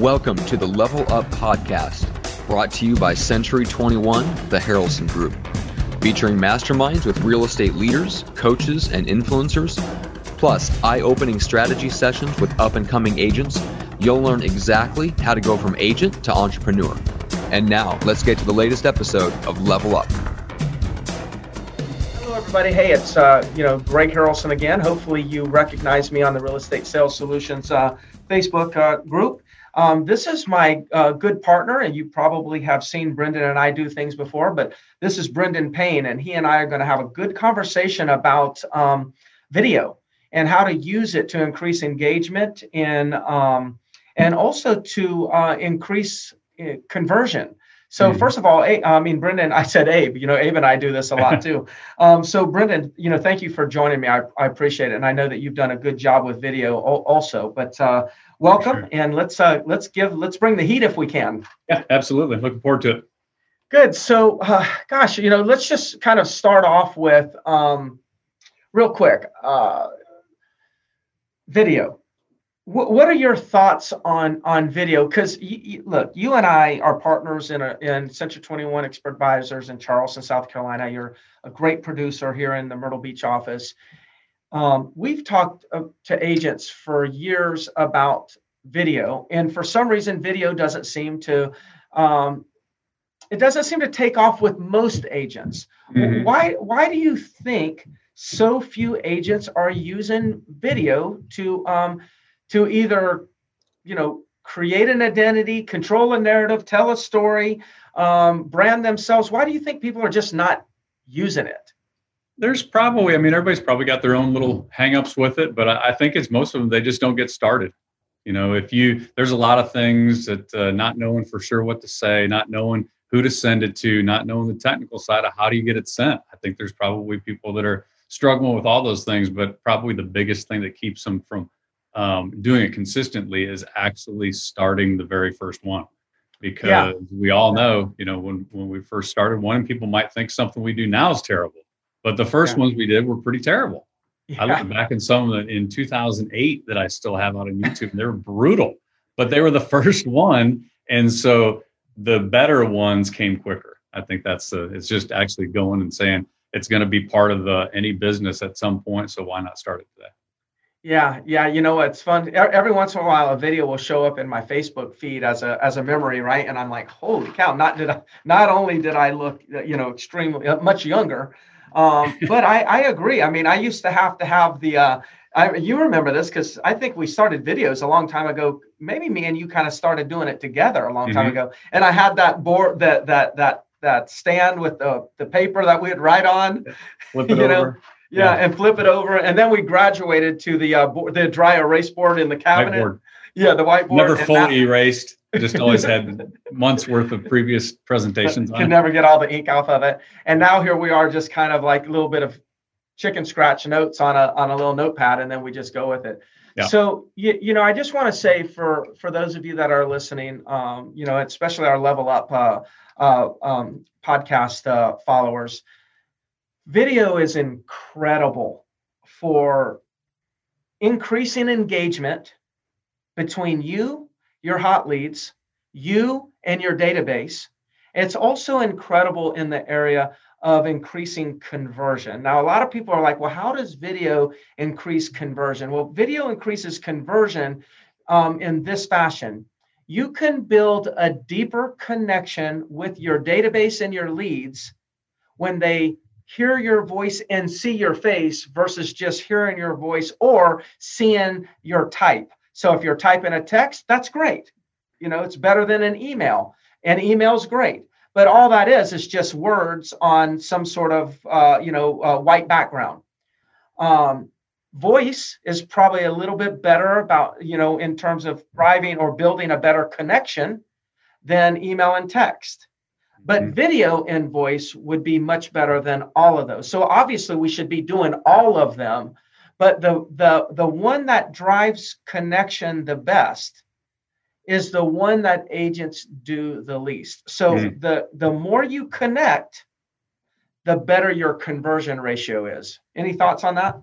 Welcome to the Level Up Podcast, brought to you by Century 21, the Harrelson Group, featuring masterminds with real estate leaders, coaches, and influencers, plus eye opening strategy sessions with up and coming agents. You'll learn exactly how to go from agent to entrepreneur. And now, let's get to the latest episode of Level Up. Hello, everybody. Hey, it's uh, you know Greg Harrelson again. Hopefully, you recognize me on the Real Estate Sales Solutions uh, Facebook uh, group. Um, this is my uh, good partner, and you probably have seen Brendan and I do things before, but this is Brendan Payne, and he and I are going to have a good conversation about um, video and how to use it to increase engagement in, um, and also to uh, increase uh, conversion. So mm-hmm. first of all, I mean, Brendan, I said Abe, you know, Abe and I do this a lot too. Um, so Brendan, you know, thank you for joining me. I, I, appreciate it. And I know that you've done a good job with video also, but uh, welcome sure. and let's uh, let's give let's bring the heat if we can. Yeah, absolutely. Looking forward to it. Good. So, uh, gosh, you know, let's just kind of start off with um, real quick uh, video. W- what are your thoughts on on video? Because look, you and I are partners in a, in Century Twenty One Expert Advisors in Charleston, South Carolina. You're a great producer here in the Myrtle Beach office, um, we've talked uh, to agents for years about video, and for some reason, video doesn't seem to um, it doesn't seem to take off with most agents. Mm-hmm. Why why do you think so few agents are using video to um, to either you know create an identity, control a narrative, tell a story, um, brand themselves? Why do you think people are just not using it? there's probably, I mean, everybody's probably got their own little hangups with it, but I, I, think it's most of them, they just don't get started. You know, if you, there's a lot of things that uh, not knowing for sure what to say, not knowing who to send it to, not knowing the technical side of how do you get it sent. I think there's probably people that are struggling with all those things, but probably the biggest thing that keeps them from um, doing it consistently is actually starting the very first one because yeah. we all know, you know, when, when we first started one, people might think something we do now is terrible but the first yeah. ones we did were pretty terrible. Yeah. I look back in some of them in 2008 that I still have out on YouTube, They're brutal, but they were the first one. And so the better ones came quicker. I think that's the, it's just actually going and saying it's going to be part of the, any business at some point. So why not start it today? Yeah, yeah, you know it's fun. Every once in a while, a video will show up in my Facebook feed as a as a memory, right? And I'm like, holy cow! Not did I, not only did I look, you know, extremely uh, much younger, um, but I, I agree. I mean, I used to have to have the, uh, I, you remember this because I think we started videos a long time ago. Maybe me and you kind of started doing it together a long mm-hmm. time ago. And I had that board, that that that that stand with the the paper that we'd write on. Flip it you over. Know? Yeah, yeah, and flip it over, and then we graduated to the uh, board, the dry erase board in the cabinet. Whiteboard. Yeah, the whiteboard. Never fully that, erased just always had months worth of previous presentations. Could never get all the ink off of it. And now here we are, just kind of like a little bit of chicken scratch notes on a on a little notepad, and then we just go with it. Yeah. So you, you know, I just want to say for for those of you that are listening, um, you know, especially our level up uh, uh, um, podcast uh, followers, video is incredible for increasing engagement between you your hot leads, you and your database. It's also incredible in the area of increasing conversion. Now, a lot of people are like, well, how does video increase conversion? Well, video increases conversion um, in this fashion. You can build a deeper connection with your database and your leads when they hear your voice and see your face versus just hearing your voice or seeing your type. So if you're typing a text, that's great. You know, it's better than an email. And email's great. But all that is is just words on some sort of uh, you know uh, white background. Um, voice is probably a little bit better about you know in terms of driving or building a better connection than email and text. But mm-hmm. video and voice would be much better than all of those. So obviously we should be doing all of them but the the the one that drives connection the best is the one that agents do the least. So mm-hmm. the the more you connect, the better your conversion ratio is. Any thoughts on that?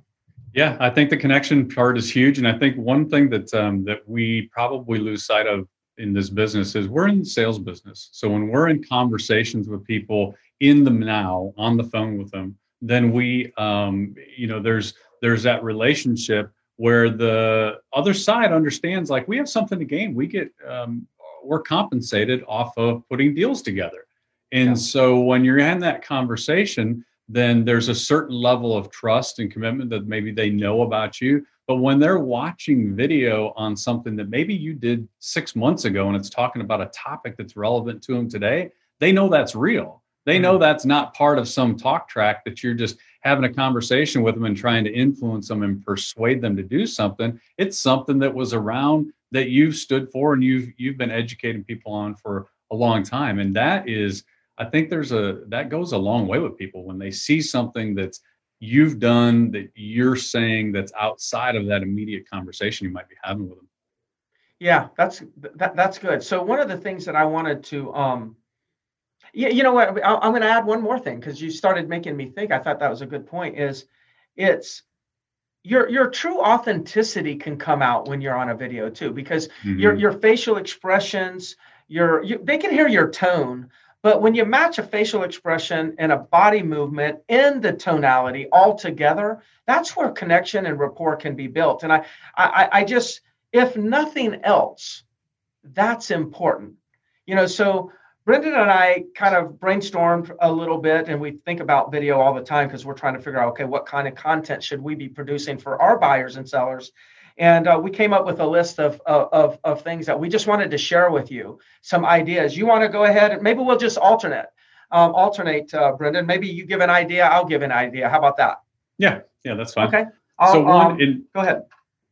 Yeah, I think the connection part is huge, and I think one thing that um, that we probably lose sight of in this business is we're in the sales business. So when we're in conversations with people in the now on the phone with them, then we, um, you know, there's there's that relationship where the other side understands like we have something to gain. We get um, we're compensated off of putting deals together. And yeah. so when you're in that conversation, then there's a certain level of trust and commitment that maybe they know about you. But when they're watching video on something that maybe you did six months ago and it's talking about a topic that's relevant to them today, they know that's real. They know mm-hmm. that's not part of some talk track that you're just having a conversation with them and trying to influence them and persuade them to do something. It's something that was around that you've stood for and you've you've been educating people on for a long time. And that is, I think there's a that goes a long way with people when they see something that's you've done that you're saying that's outside of that immediate conversation you might be having with them. Yeah, that's that, that's good. So one of the things that I wanted to um yeah, you know what? I'm going to add one more thing because you started making me think. I thought that was a good point. Is it's your your true authenticity can come out when you're on a video too, because mm-hmm. your your facial expressions, your you, they can hear your tone, but when you match a facial expression and a body movement in the tonality all together, that's where connection and rapport can be built. And I I, I just if nothing else, that's important. You know, so Brendan and I kind of brainstormed a little bit, and we think about video all the time because we're trying to figure out, okay, what kind of content should we be producing for our buyers and sellers? And uh, we came up with a list of, of, of things that we just wanted to share with you, some ideas. You want to go ahead and maybe we'll just alternate, um, alternate, uh, Brendan. Maybe you give an idea, I'll give an idea. How about that? Yeah, yeah, that's fine. Okay. I'll, so one, um, in, go ahead.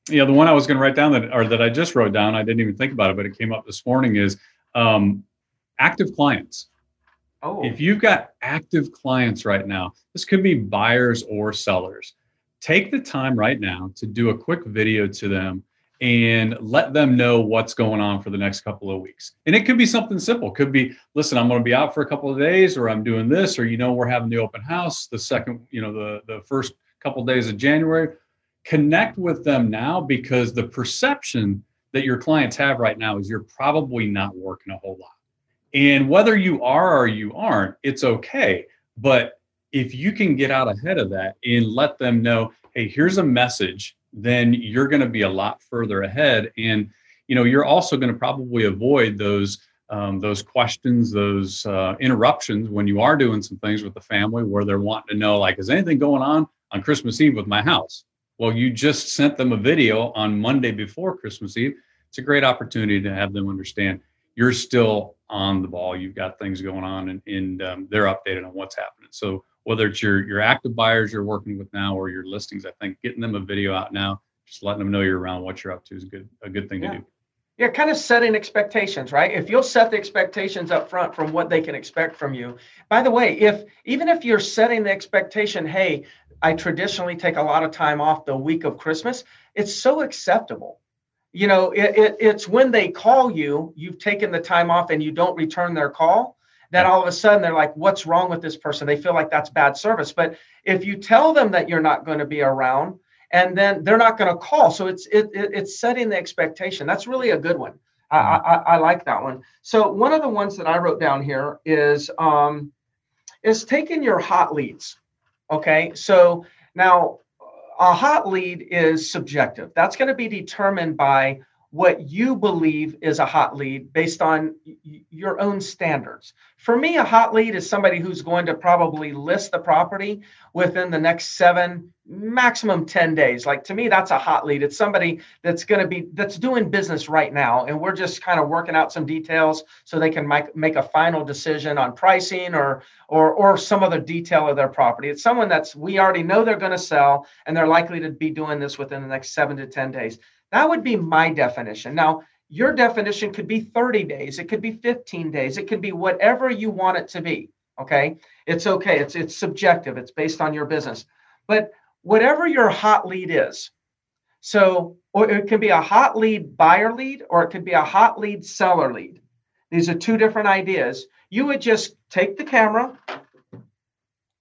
Yeah, the one I was going to write down that, or that I just wrote down, I didn't even think about it, but it came up this morning is um, active clients. Oh. If you've got active clients right now, this could be buyers or sellers. Take the time right now to do a quick video to them and let them know what's going on for the next couple of weeks. And it could be something simple. Could be, listen, I'm going to be out for a couple of days, or I'm doing this, or you know, we're having the open house the second, you know, the the first couple of days of January. Connect with them now because the perception that your clients have right now is you're probably not working a whole lot. And whether you are or you aren't, it's okay. But if you can get out ahead of that and let them know, hey, here's a message, then you're going to be a lot further ahead. And you know, you're also going to probably avoid those um, those questions, those uh, interruptions when you are doing some things with the family where they're wanting to know, like, is anything going on on Christmas Eve with my house? Well, you just sent them a video on Monday before Christmas Eve. It's a great opportunity to have them understand you're still on the ball. You've got things going on, and, and um, they're updated on what's happening. So whether it's your your active buyers you're working with now or your listings, I think getting them a video out now, just letting them know you're around, what you're up to is a good a good thing yeah. to do. Yeah, kind of setting expectations, right? If you'll set the expectations up front from what they can expect from you. By the way, if even if you're setting the expectation, hey, I traditionally take a lot of time off the week of Christmas, it's so acceptable you know it, it, it's when they call you you've taken the time off and you don't return their call that all of a sudden they're like what's wrong with this person? They feel like that's bad service. But if you tell them that you're not going to be around and then they're not going to call. So it's it, it, it's setting the expectation. That's really a good one. I. I, I like that one. So one of the ones that i wrote down here is um is taking your hot leads okay? So now a hot lead is subjective. That's going to be determined by what you believe is a hot lead based on y- your own standards. For me, a hot lead is somebody who's going to probably list the property within the next seven, maximum 10 days. Like to me, that's a hot lead. It's somebody that's going to be, that's doing business right now. And we're just kind of working out some details so they can make, make a final decision on pricing or, or, or some other detail of their property. It's someone that's, we already know they're going to sell and they're likely to be doing this within the next seven to 10 days. That would be my definition. Now, your definition could be 30 days, it could be 15 days, it could be whatever you want it to be. Okay. It's okay. It's it's subjective. It's based on your business. But whatever your hot lead is, so or it can be a hot lead buyer lead or it could be a hot lead seller lead. These are two different ideas. You would just take the camera,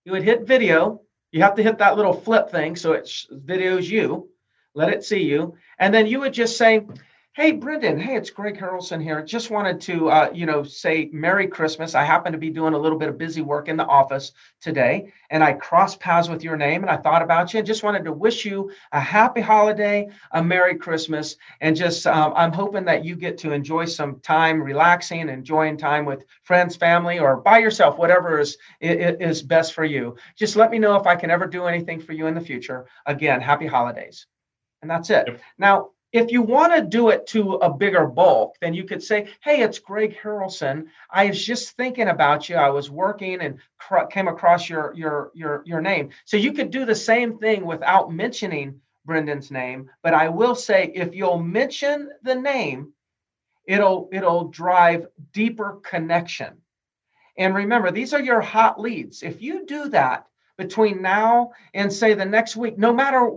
you would hit video. You have to hit that little flip thing so it videos you let it see you. And then you would just say, Hey, Brendan. Hey, it's Greg Harrelson here. Just wanted to, uh, you know, say Merry Christmas. I happen to be doing a little bit of busy work in the office today, and I crossed paths with your name, and I thought about you, and just wanted to wish you a happy holiday, a Merry Christmas, and just um, I'm hoping that you get to enjoy some time relaxing, enjoying time with friends, family, or by yourself, whatever is is best for you. Just let me know if I can ever do anything for you in the future. Again, happy holidays. And that's it. Yep. Now, if you want to do it to a bigger bulk, then you could say, Hey, it's Greg Harrelson. I was just thinking about you. I was working and cr- came across your, your, your, your name. So you could do the same thing without mentioning Brendan's name. But I will say, if you'll mention the name, it'll, it'll drive deeper connection. And remember, these are your hot leads. If you do that, between now and say the next week no matter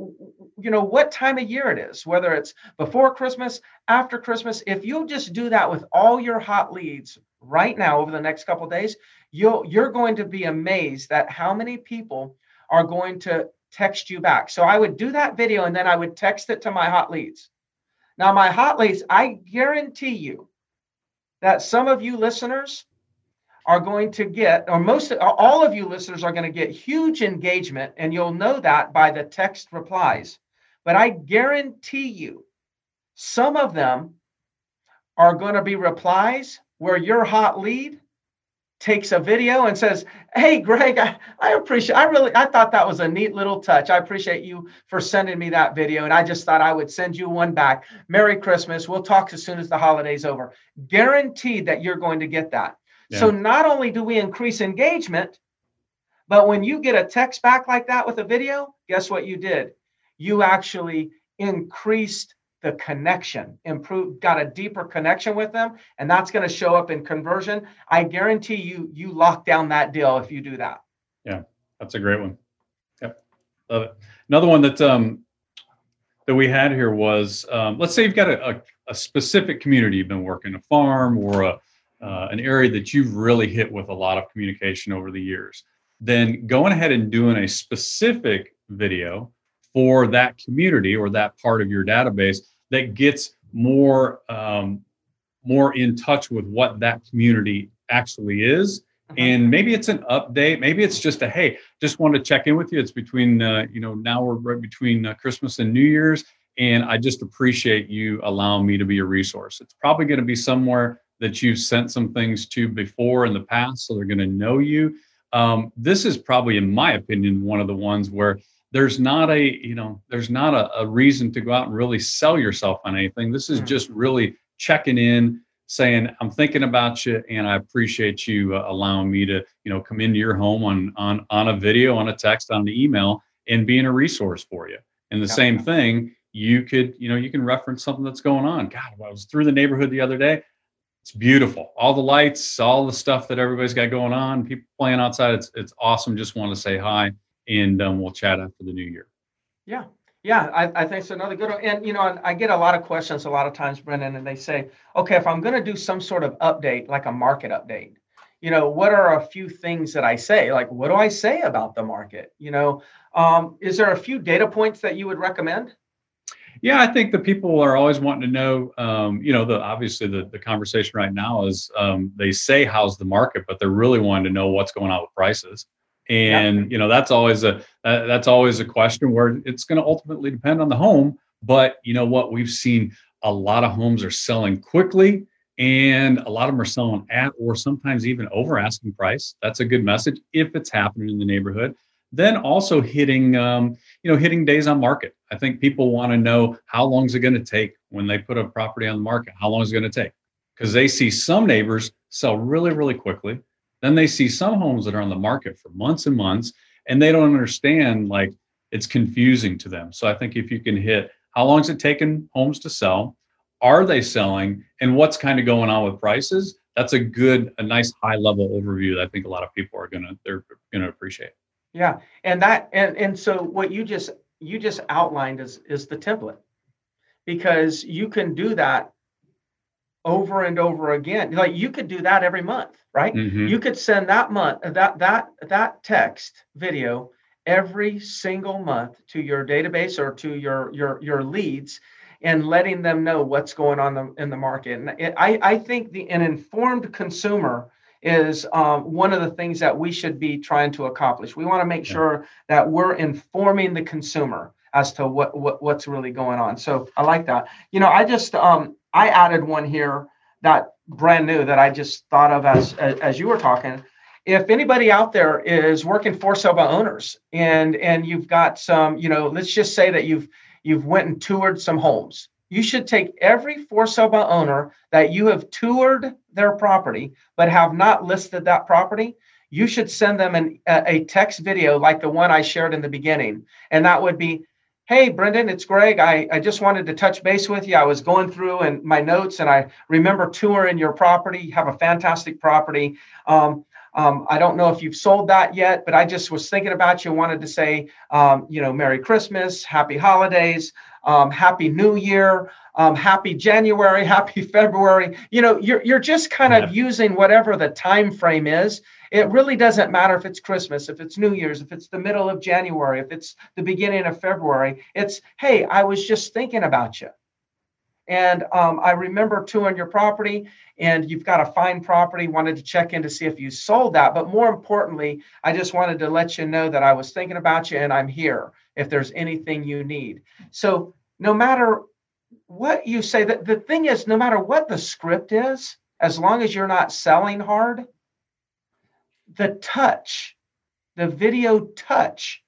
you know what time of year it is whether it's before christmas after christmas if you'll just do that with all your hot leads right now over the next couple days you'll you're going to be amazed at how many people are going to text you back. So i would do that video and then i would text it to my hot leads. Now my hot leads i guarantee you that some of you listeners are going to get, or most, all of you listeners are going to get huge engagement, and you'll know that by the text replies. But I guarantee you, some of them are going to be replies where your hot lead takes a video and says, Hey, Greg, I, I appreciate, I really, I thought that was a neat little touch. I appreciate you for sending me that video. And I just thought I would send you one back. Merry Christmas. We'll talk as soon as the holiday's over. Guaranteed that you're going to get that. So not only do we increase engagement, but when you get a text back like that with a video, guess what you did? You actually increased the connection, improved, got a deeper connection with them, and that's going to show up in conversion. I guarantee you, you lock down that deal if you do that. Yeah, that's a great one. Yep, love it. Another one that um, that we had here was um, let's say you've got a, a, a specific community you've been working, a farm or a uh, an area that you've really hit with a lot of communication over the years, then going ahead and doing a specific video for that community or that part of your database that gets more um, more in touch with what that community actually is. Uh-huh. and maybe it's an update. Maybe it's just a hey just want to check in with you. It's between uh, you know now we're right between uh, christmas and new year's and i just appreciate you allowing me to be a resource. It's probably going to be somewhere that you've sent some things to before in the past, so they're going to know you. Um, this is probably, in my opinion, one of the ones where there's not a you know there's not a, a reason to go out and really sell yourself on anything. This is hmm. just really checking in, saying I'm thinking about you, and I appreciate you uh, allowing me to you know come into your home on on on a video, on a text, on an email, and being a resource for you. And the yeah. same thing, you could you know you can reference something that's going on. God, I was through the neighborhood the other day it's beautiful. All the lights, all the stuff that everybody's got going on, people playing outside. It's it's awesome. Just want to say hi, and um, we'll chat after the new year. Yeah, yeah, I, I think it's another good one. And you know, I get a lot of questions a lot of times, Brendan, and they say, okay, if I'm going to do some sort of update, like a market update, you know, what are a few things that I say? Like, what do I say about the market? You know, um, is there a few data points that you would recommend? Yeah, I think the people are always wanting to know. Um, you know, the obviously the, the conversation right now is um, they say how's the market, but they're really wanting to know what's going on with prices. And yeah. you know, that's always a uh, that's always a question where it's going to ultimately depend on the home. But you know what? We've seen a lot of homes are selling quickly, and a lot of them are selling at or sometimes even over asking price. That's a good message if it's happening in the neighborhood then also hitting um, you know hitting days on market. I think people want to know how long is it going to take when they put a property on the market? How long is it going to take? Because they see some neighbors sell really really quickly. Then they see some homes that are on the market for months and months and they don't understand like it's confusing to them. So i think if you can hit how long is it taking homes to sell? Are they selling? And what's kind of going on with prices? That's a good a nice high level overview that i think a lot of people are to they're going to appreciate yeah, and that and and so what you just you just outlined is is the template because you can do that over and over again. Like you could do that every month, right? Mm-hmm. You could send that month that that that text video every single month to your database or to your your your leads and letting them know what's going on in the market. And it, I, I think the an informed consumer is um, one of the things that we should be trying to accomplish. We want to make sure that we're informing the consumer as to what, what what's really going on. So I like that. You know, I just um, I added one here that brand new that I just thought of as as, you were talking. If anybody out there is working for by owners and and you've got some, you know, let's just say that you've you've went and toured some homes you should take every for sale by owner that you have toured their property but have not listed that property. You should send them an, a text video like the one i shared in the beginning. And that would be hey brendan it's greg. I, I just wanted to touch base with you. I was going through and my notes and i remember touring your property. You have a fantastic property. Um, um, I don't know if you've sold that yet, but I just was thinking about you. Wanted to say, um, you know, Merry Christmas, Happy Holidays um, happy new year um, happy january happy february. You know you're, you're just kind of yeah. using whatever the time frame is. It really doesn't matter if it's christmas if it's new year's if it's the middle of january if it's the beginning of february. It's hey i was just thinking about you and um, i remember touring your property and you've got a fine property wanted to check in to see if you sold that but more importantly i just wanted to let you know that i was thinking about you and i'm here if there's anything you need so no matter what you say, that the thing is, no matter what the script is, as long as you're not selling hard, the touch, the video touch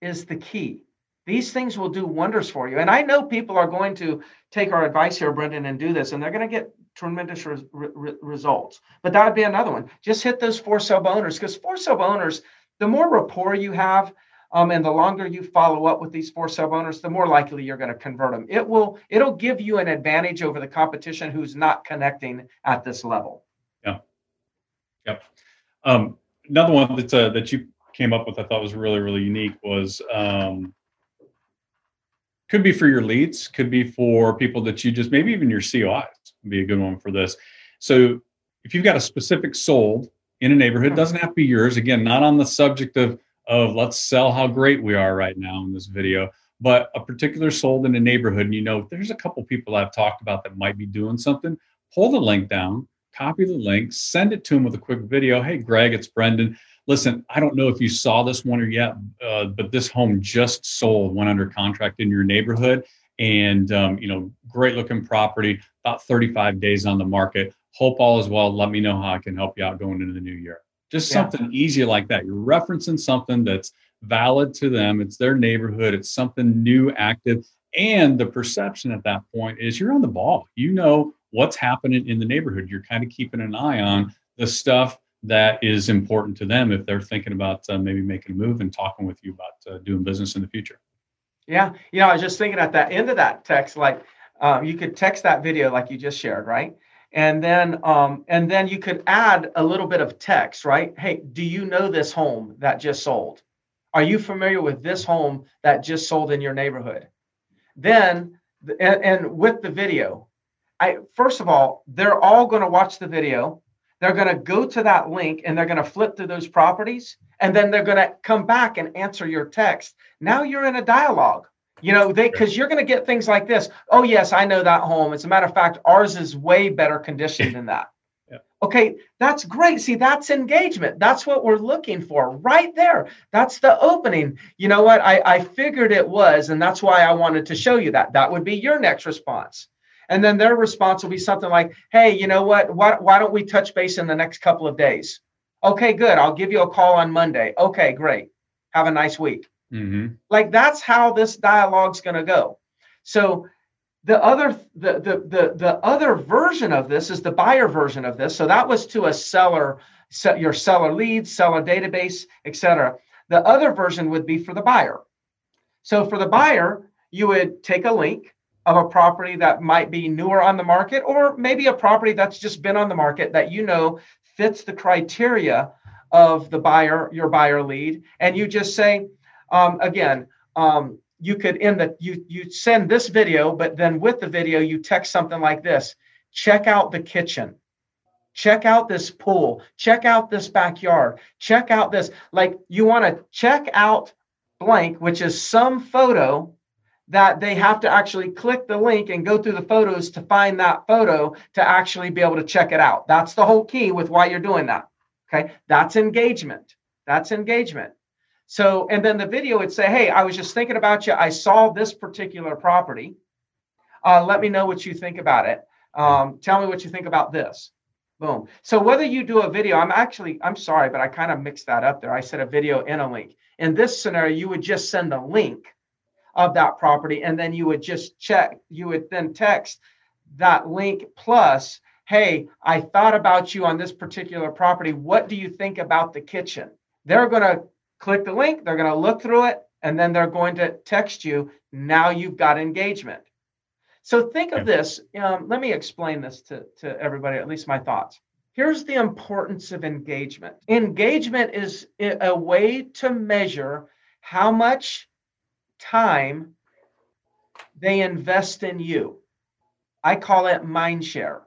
is the key. These things will do wonders for you. And I know people are going to take our advice here, Brendan, and do this, and they're going to get tremendous re- re- results. But that would be another one. Just hit those for sale owners because for sale owners, the more rapport you have, um, and the longer you follow up with these for sale owners, the more likely you're going to convert them. It will it'll give you an advantage over the competition who's not connecting at this level. Yeah. Yep. Um, another one that uh, that you came up with, I thought was really really unique was um, could be for your leads, could be for people that you just maybe even your COIs would be a good one for this. So if you've got a specific sold in a neighborhood, doesn't have to be yours. Again, not on the subject of of let's sell how great we are right now in this video, but a particular sold in a neighborhood, and you know, there's a couple people I've talked about that might be doing something, pull the link down, copy the link, send it to them with a quick video. Hey, Greg, it's Brendan. Listen, I don't know if you saw this one or yet, uh, but this home just sold, went under contract in your neighborhood, and um, you know, great looking property, about 35 days on the market. Hope all is well. Let me know how I can help you out going into the new year. Just yeah. something easy like that. You're referencing something that's valid to them. It's their neighborhood. It's something new, active. And the perception at that point is you're on the ball. You know what's happening in the neighborhood. You're kind of keeping an eye on the stuff that is important to them if they're thinking about uh, maybe making a move and talking with you about uh, doing business in the future. Yeah. You know, I was just thinking at that end of that text, like um, you could text that video like you just shared, right? and then um, and then you could add a little bit of text right hey do you know this home that just sold are you familiar with this home that just sold in your neighborhood then and, and with the video i first of all they're all going to watch the video they're going to go to that link and they're going to flip through those properties and then they're going to come back and answer your text now you're in a dialogue you know, they because you're going to get things like this. Oh, yes, I know that home. As a matter of fact, ours is way better conditioned than that. Yeah. Okay, that's great. See, that's engagement. That's what we're looking for right there. That's the opening. You know what? I, I figured it was, and that's why I wanted to show you that. That would be your next response. And then their response will be something like, hey, you know what? Why, why don't we touch base in the next couple of days? Okay, good. I'll give you a call on Monday. Okay, great. Have a nice week. Mm-hmm. Like that's how this dialogue's going to go. So the other the, the the the other version of this is the buyer version of this. So that was to a seller, your seller leads, seller database, etc. The other version would be for the buyer. So for the buyer, you would take a link of a property that might be newer on the market, or maybe a property that's just been on the market that you know fits the criteria of the buyer, your buyer lead, and you just say, um, again, um, you could in the you you send this video, but then with the video you text something like this: check out the kitchen, check out this pool, check out this backyard, check out this. Like you want to check out blank, which is some photo that they have to actually click the link and go through the photos to find that photo to actually be able to check it out. That's the whole key with why you're doing that. Okay. That's engagement. That's engagement. So, and then the video would say, Hey, I was just thinking about you. I saw this particular property. Uh, let me know what you think about it. Um, tell me what you think about this. Boom. So whether you do a video, I'm actually, I'm sorry, but I kind of mixed that up there. I said a video and a link. In this scenario, you would just send a link of that property and then you would just check, you would then text that link plus, hey, I thought about you on this particular property. What do you think about the kitchen? They're going to click the link, they're going to look through it, and then they're going to text you. Now you've got engagement. So think of this. Um, let me explain this to, to everybody, at least my thoughts. Here's the importance of engagement engagement is a way to measure how much time they invest in you. I call it mind share.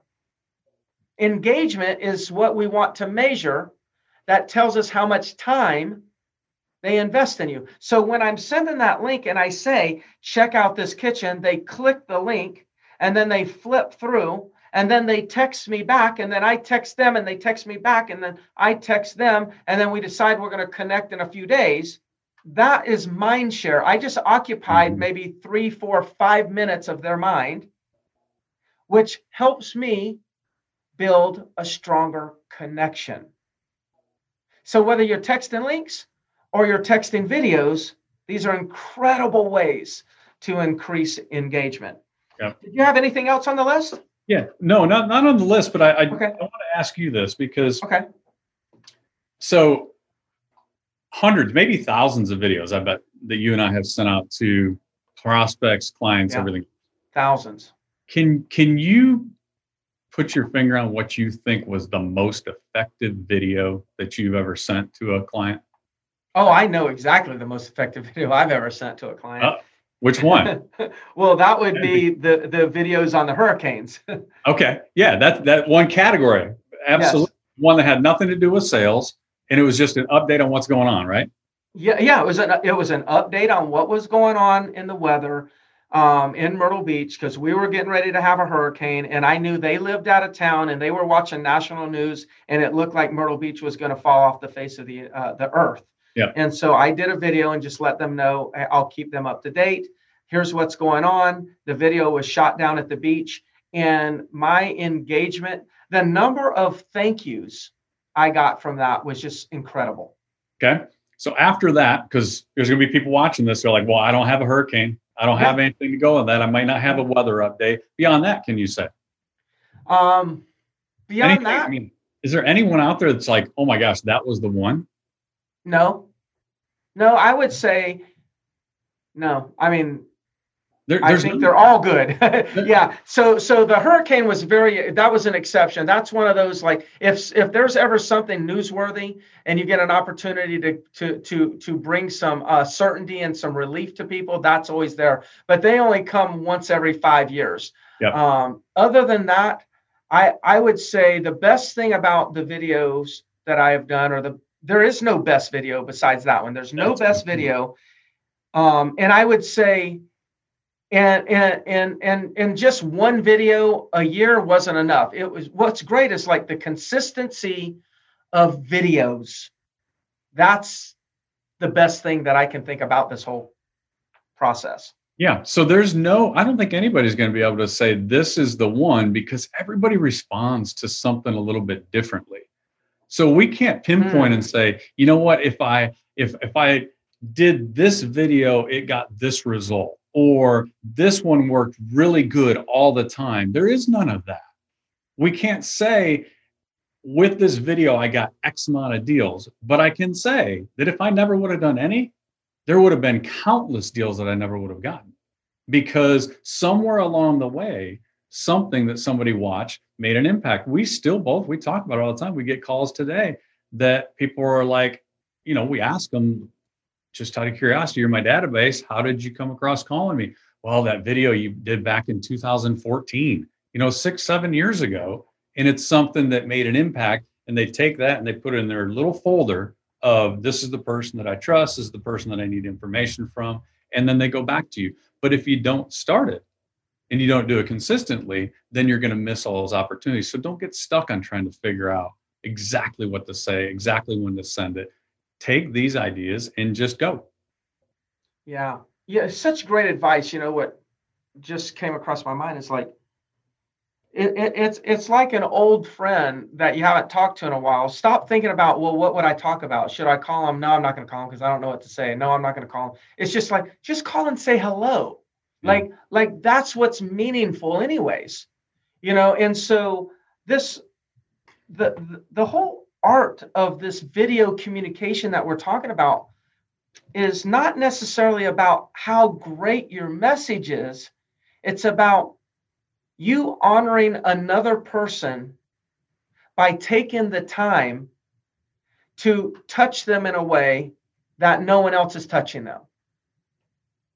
Engagement is what we want to measure that tells us how much time they invest in you. So when I'm sending that link and I say, check out this kitchen, they click the link and then they flip through and then they text me back and then I text them and they text me back and then I text them and then we decide we're going to connect in a few days. That is mind share. I just occupied mm-hmm. maybe three, four, five minutes of their mind, which helps me build a stronger connection. So whether you're texting links or you're texting videos, these are incredible ways to increase engagement. Yeah. Did you have anything else on the list? Yeah, no, not not on the list, but I, I, okay. I want to ask you this because okay. So hundreds, maybe thousands of videos I bet that you and I have sent out to prospects, clients, yeah. everything. Thousands. Can can you put your finger on what you think was the most effective video that you've ever sent to a client? Oh, I know exactly the most effective video I've ever sent to a client. Uh, which one? well, that would be the the videos on the hurricanes. okay, yeah, that that one category, absolutely yes. one that had nothing to do with sales, and it was just an update on what's going on, right? Yeah, yeah, it was an it was an update on what was going on in the weather um, in Myrtle Beach because we were getting ready to have a hurricane, and I knew they lived out of town and they were watching national news, and it looked like Myrtle Beach was going to fall off the face of the uh, the earth. Yeah. And so I did a video and just let them know I'll keep them up to date. Here's what's going on. The video was shot down at the beach, and my engagement, the number of thank yous I got from that was just incredible. Okay. So after that, because there's going to be people watching this, they're like, well, I don't have a hurricane. I don't yeah. have anything to go on that. I might not have a weather update. Beyond that, can you say? Um, beyond anything, that, I mean, is there anyone out there that's like, oh my gosh, that was the one? No, no, I would say no. I mean, there, I think they're all good. yeah. So so the hurricane was very that was an exception. That's one of those like if if there's ever something newsworthy and you get an opportunity to to to to bring some uh, certainty and some relief to people, that's always there. But they only come once every five years. Yep. Um, other than that, I I would say the best thing about the videos that I have done or the there is no best video besides that one. There's no best video. Um, and I would say, and and and and and just one video a year wasn't enough. It was what's great is like the consistency of videos. That's the best thing that I can think about this whole process. Yeah. So there's no, I don't think anybody's going to be able to say this is the one because everybody responds to something a little bit differently. So we can't pinpoint mm. and say, you know what, if I if if I did this video, it got this result, or this one worked really good all the time. There is none of that. We can't say with this video I got X amount of deals, but I can say that if I never would have done any, there would have been countless deals that I never would have gotten because somewhere along the way, something that somebody watched made an impact. We still both, we talk about it all the time. We get calls today that people are like, you know, we ask them just out of curiosity, you're my database. How did you come across calling me? Well, that video you did back in 2014, you know, six, seven years ago. And it's something that made an impact. And they take that and they put it in their little folder of this is the person that I trust, this is the person that I need information from. And then they go back to you. But if you don't start it and you don't do it consistently, then you're going to miss all those opportunities. So don't get stuck on trying to figure out exactly what to say, exactly when to send it. Take these ideas and just go. Yeah. Yeah. Such great advice. You know what just came across my mind is like, it, it, it's it's like an old friend that you haven't talked to in a while. Stop thinking about well, what would I talk about? Should I call him? No, I'm not going to call him because I don't know what to say. No, I'm not going to call him. It's just like just call and say hello. Yeah. Like like that's what's meaningful, anyways. You know, and so this the the, the whole art of this video communication that we're talking about is not necessarily about how great your message is. It's about you honoring another person by taking the time to touch them in a way that no one else is touching them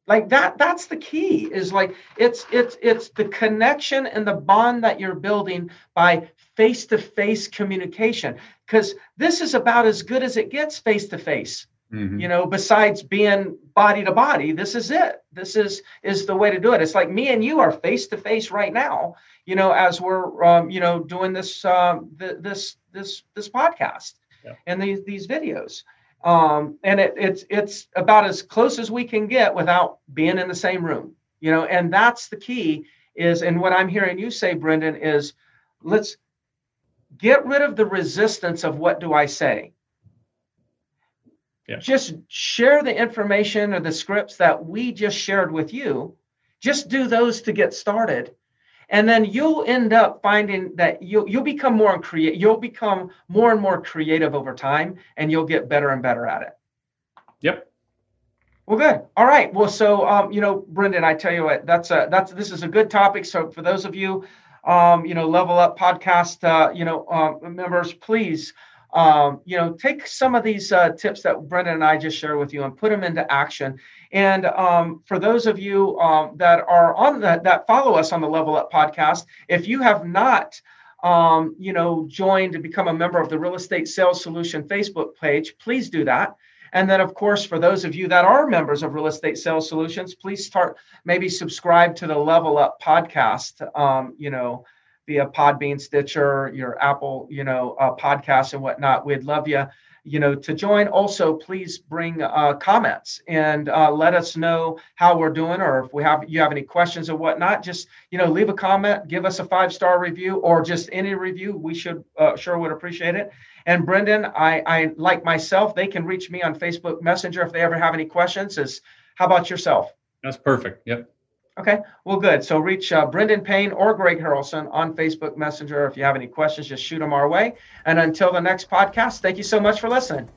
like that that's the key is like it's it's it's the connection and the bond that you're building by face to face communication because this is about as good as it gets face to face. You know, besides being body to body, this is it. This is is the way to do it. It's like me and you are face to face right now. You know, as we're um, you know doing this um, th- this this this podcast yeah. and these these videos. Um, and it, it's it's about as close as we can get without being in the same room. You know, and that's the key. Is and what I'm hearing you say, Brendan, is let's get rid of the resistance of what do I say yeah. Just share the information or the scripts that we just shared with you. Just do those to get started. And then you'll end up finding that you'll you'll become more create you'll become more and more creative over time and you'll get better and better at it. Yep. Well, good. All right. Well, so um, you know, Brendan, I tell you what, that's a that's this is a good topic. So for those of you, um, you know, level up podcast, uh, you know, um, members, please um, you know, take some of these uh, tips that Brendan and I just shared with you and put them into action. And um, for those of you um, that are on that that follow us on the Level Up podcast, if you have not, um, you know, joined to become a member of the Real Estate Sales Solution Facebook page, please do that. And then, of course, for those of you that are members of Real Estate Sales Solutions, please start maybe subscribe to the Level Up podcast. Um, you know via Podbean, Stitcher, your Apple, you know, uh, podcasts and whatnot. We'd love you, you know, to join. Also, please bring uh, comments and uh, let us know how we're doing, or if we have you have any questions or whatnot. Just you know, leave a comment, give us a five star review, or just any review. We should uh, sure would appreciate it. And Brendan, I, I like myself, they can reach me on Facebook Messenger if they ever have any questions. Is how about yourself? That's perfect. Yep. Okay, well, good. So reach uh, Brendan Payne or Greg Harrelson on Facebook Messenger. If you have any questions, just shoot them our way. And until the next podcast, thank you so much for listening.